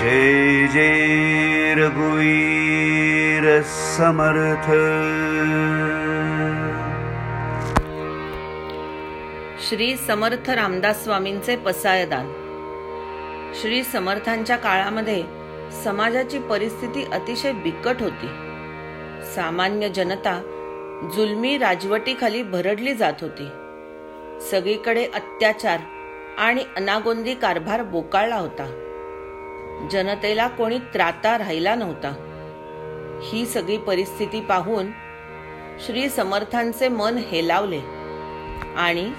जय जय रघुवीर समर्थ। श्री समर्थ रामदास स्वामींचे पसायदान. श्री समर्थांच्या काळामध्ये समाजाची परिस्थिती अतिशय बिकट होती. सामान्य जनता जुलमी राजवटीखाली भरडली जात होती. सगळीकडे अत्याचार आणि अनागोंदी कारभार बोकाळला होता. जनतेला कोणी त्राता राहिला नव्हता. ही सगळी परिस्थिती पाहून श्री समर्थांचे मन हेलावले आणि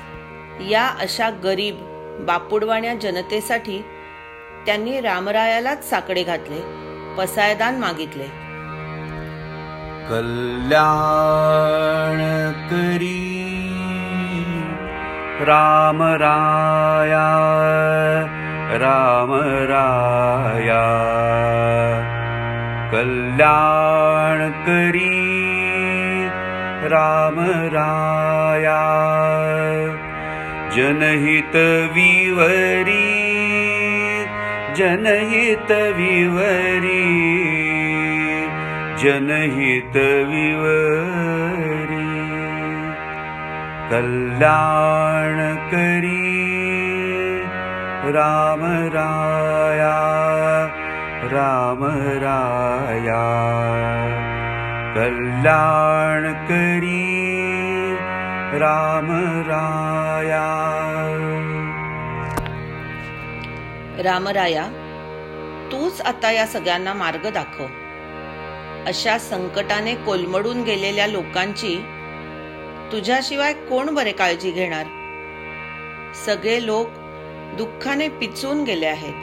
या अशा गरीब बापुडवाण्या जनतेसाठी त्यांनी रामरायालाच साकडे घातले पसायदान मागितले. कल्याण करी राम राया राम राया कल्याण करी राम राया जनहित विवरी जनहित विवरी जनहित विवरी। कल्याण करी राम राया राम राया। कल्याण करी राम राया। रामराया तूच आता या सगळ्यांना मार्ग दाखव. अशा संकटाने कोलमडून गेलेल्या लोकांची तुझ्याशिवाय कोण बरे काळजी घेणार? सगळे लोक दुःखाने पिचून गेले आहेत.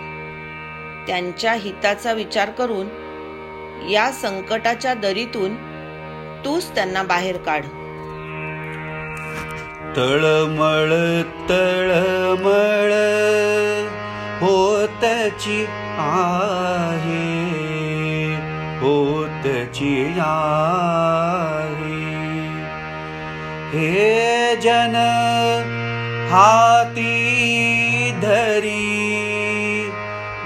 त्यांच्या हिताचा विचार करून या संकटाच्या दरीतून तूच त्यांना बाहेर काढ. तळमळ तळमळ होतची आहे होतची आहे. हे जन हा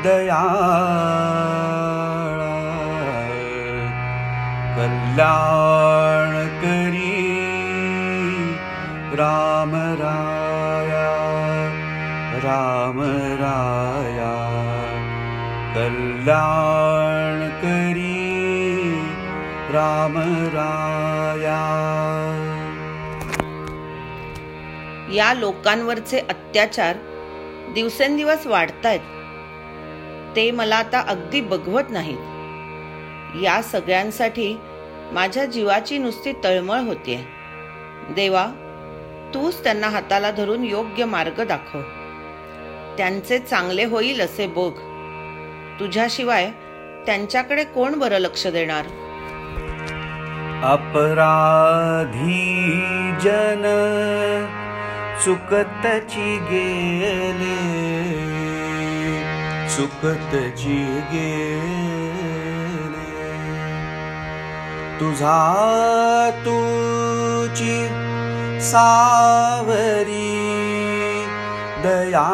दया कल्याण करी। राम राया। राम राया। कल्याण करी। राम राया। या लोकांवरचे अत्याचार दिवसेंदिवस वाढतायत. ते मला आता अगदी बघवत नाहीत. या सगळ्यांसाठी माझ्या जीवाची नुसती तळमळ होतीये. देवा तूच त्यांना हाताला धरून योग्य मार्ग दाखव. त्यांचे चांगले होईल असे बघ तुझ्याशिवाय त्यांच्याकडे कोण बरं लक्ष देणार? अपराधी जन चुकतची गेले. गेले तुझा तुची सावरी दया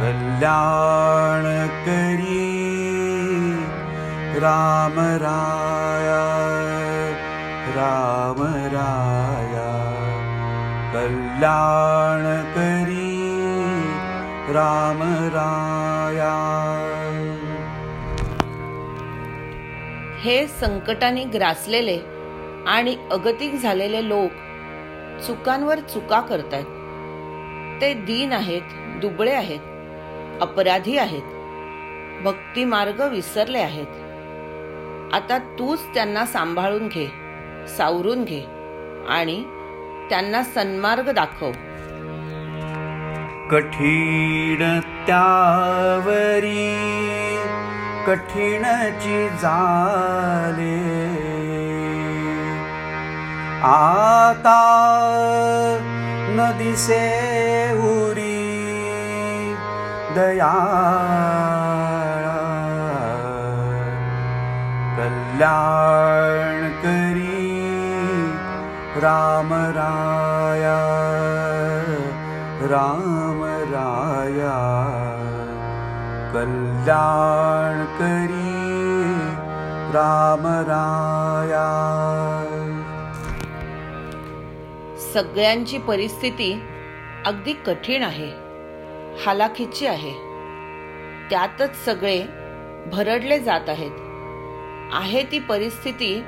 कल्याण करी। राम राया राम राया कल्याण राम राया हे संकटाने ग्रासलेले आणि अगतिक झालेले लोक चुकांवर चुका करतात ते दीन आहेत दुबळे आहेत अपराधी आहेत भक्ती मार्ग विसरले आहेत. आता तूच त्यांना सांभाळून घे सावरून घे आणि त्यांना सन्मार्ग दाखव. कठीणत्यावरी कठीणची जाले। आता न दिसे उरी दया कल्याण करी राम राम। कल्याण करी। रामराया सगळ्यांची परिस्थिती अगदी कठीण आहे हालाखीची आहे. त्यातच सगळे भरडले जात आहेत. आहे ती परिस्थिती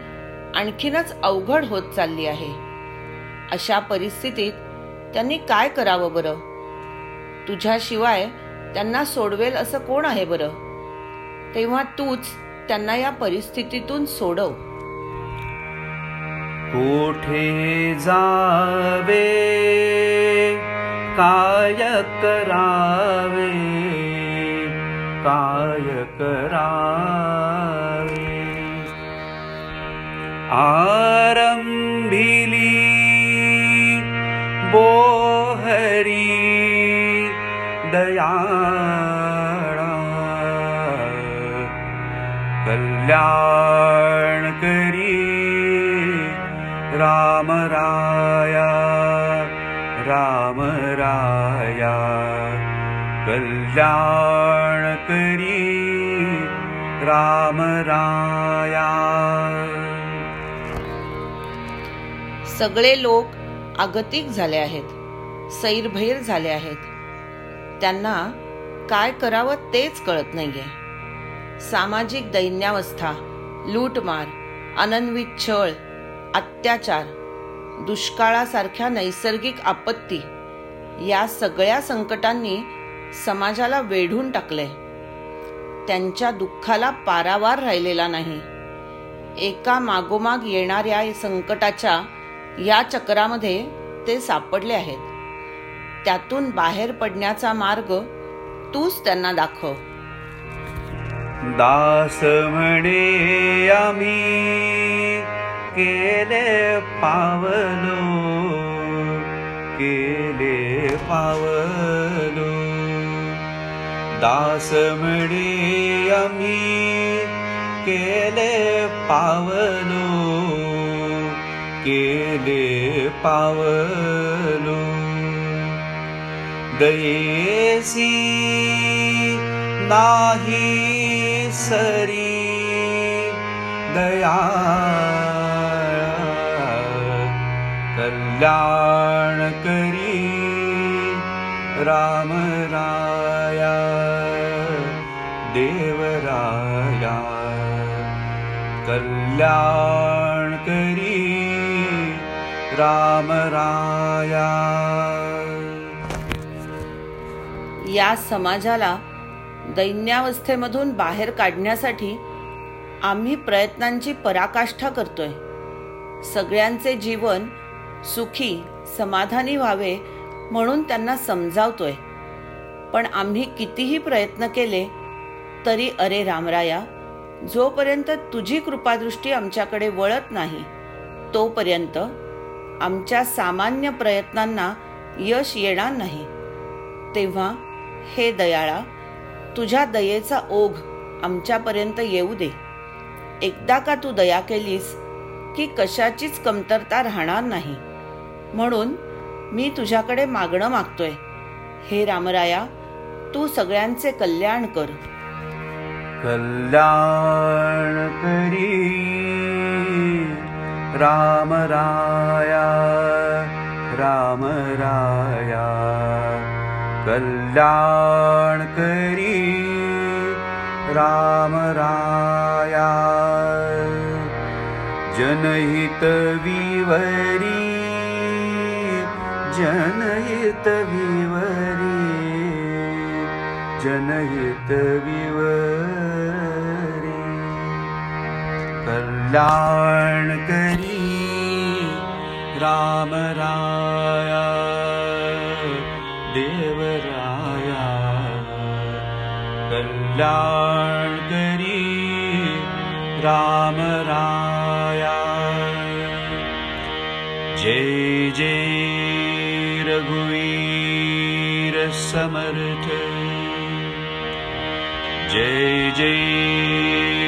आणखीनच अवघड होत चालली आहे. अशा परिस्थितीत त्यांनी काय करावं बरं? तुझ्याशिवाय त्यांना सोडवेल असं कोण आहे बरं? तेव्हा तूच त्यांना या परिस्थितीतून सोडव. कोठे जावे? काय करावे? काय करावे? आरंभिली बोहरी कल्याण। कल्याण करी। राम राया। राम राया। कल्याण करी। राम राया। सगळे लोक आगतिक झाले आहेत सैरभैर झाले आहेत. त्यांना काय करावं तेच कळत नाहीये. सामाजिक दैन्यावस्था लूटमार अनन्वित छळ अत्याचार दुष्काळासारख्या नैसर्गिक आपत्ती या सगळ्या संकटांनी समाजाला वेढून टाकले त्यांच्या दुःखाला पारावार राहिलेला नाही. एका मागोमाग येणाऱ्या संकटाच्या या चक्रामध्ये ते सापडले आहेत. त्यातून बाहेर पडण्याचा मार्ग तूच त्यांना दाखव. दास म्हणे आम्ही केले पावलो केले पावलो. दास म्हणे आम्ही केले पावलो केले पावलो. दयेसी नाही सरी दया कल्याण करी राम राया देवराया कल्याण करी राम राया या समाजाला दैन्यावस्थेमधून बाहेर काढण्यासाठी आम्ही प्रयत्नांची पराकाष्ठा करतोय. सगळ्यांचे जीवन सुखी समाधानी व्हावे म्हणून त्यांना समजावतोय. पण आम्ही कितीही प्रयत्न केले तरी अरे रामराया जोपर्यंत तुझी कृपादृष्टी आमच्याकडे वळत नाही तोपर्यंत आमच्या सामान्य प्रयत्नांना यश येणार नाही. तेव्हा हे दयाळा तुझ्या दयेचा ओघ आमच्यापर्यंत येऊ दे. एकदा का तू दया केलीस की कशाचीच कमतरता राहणार नाही. म्हणून मी तुझ्याकडे मागणं मागतोय. हे रामराया तू सगळ्यांचे कल्याण कर. कल्याण करी. राम रामराया. कल्याणकरी राम राया जनयितविवरि जनयित विवरी। जनयितविव क्याणकरी राम रा करी राम राया जय जय रघुवीर समर्थ। जय जय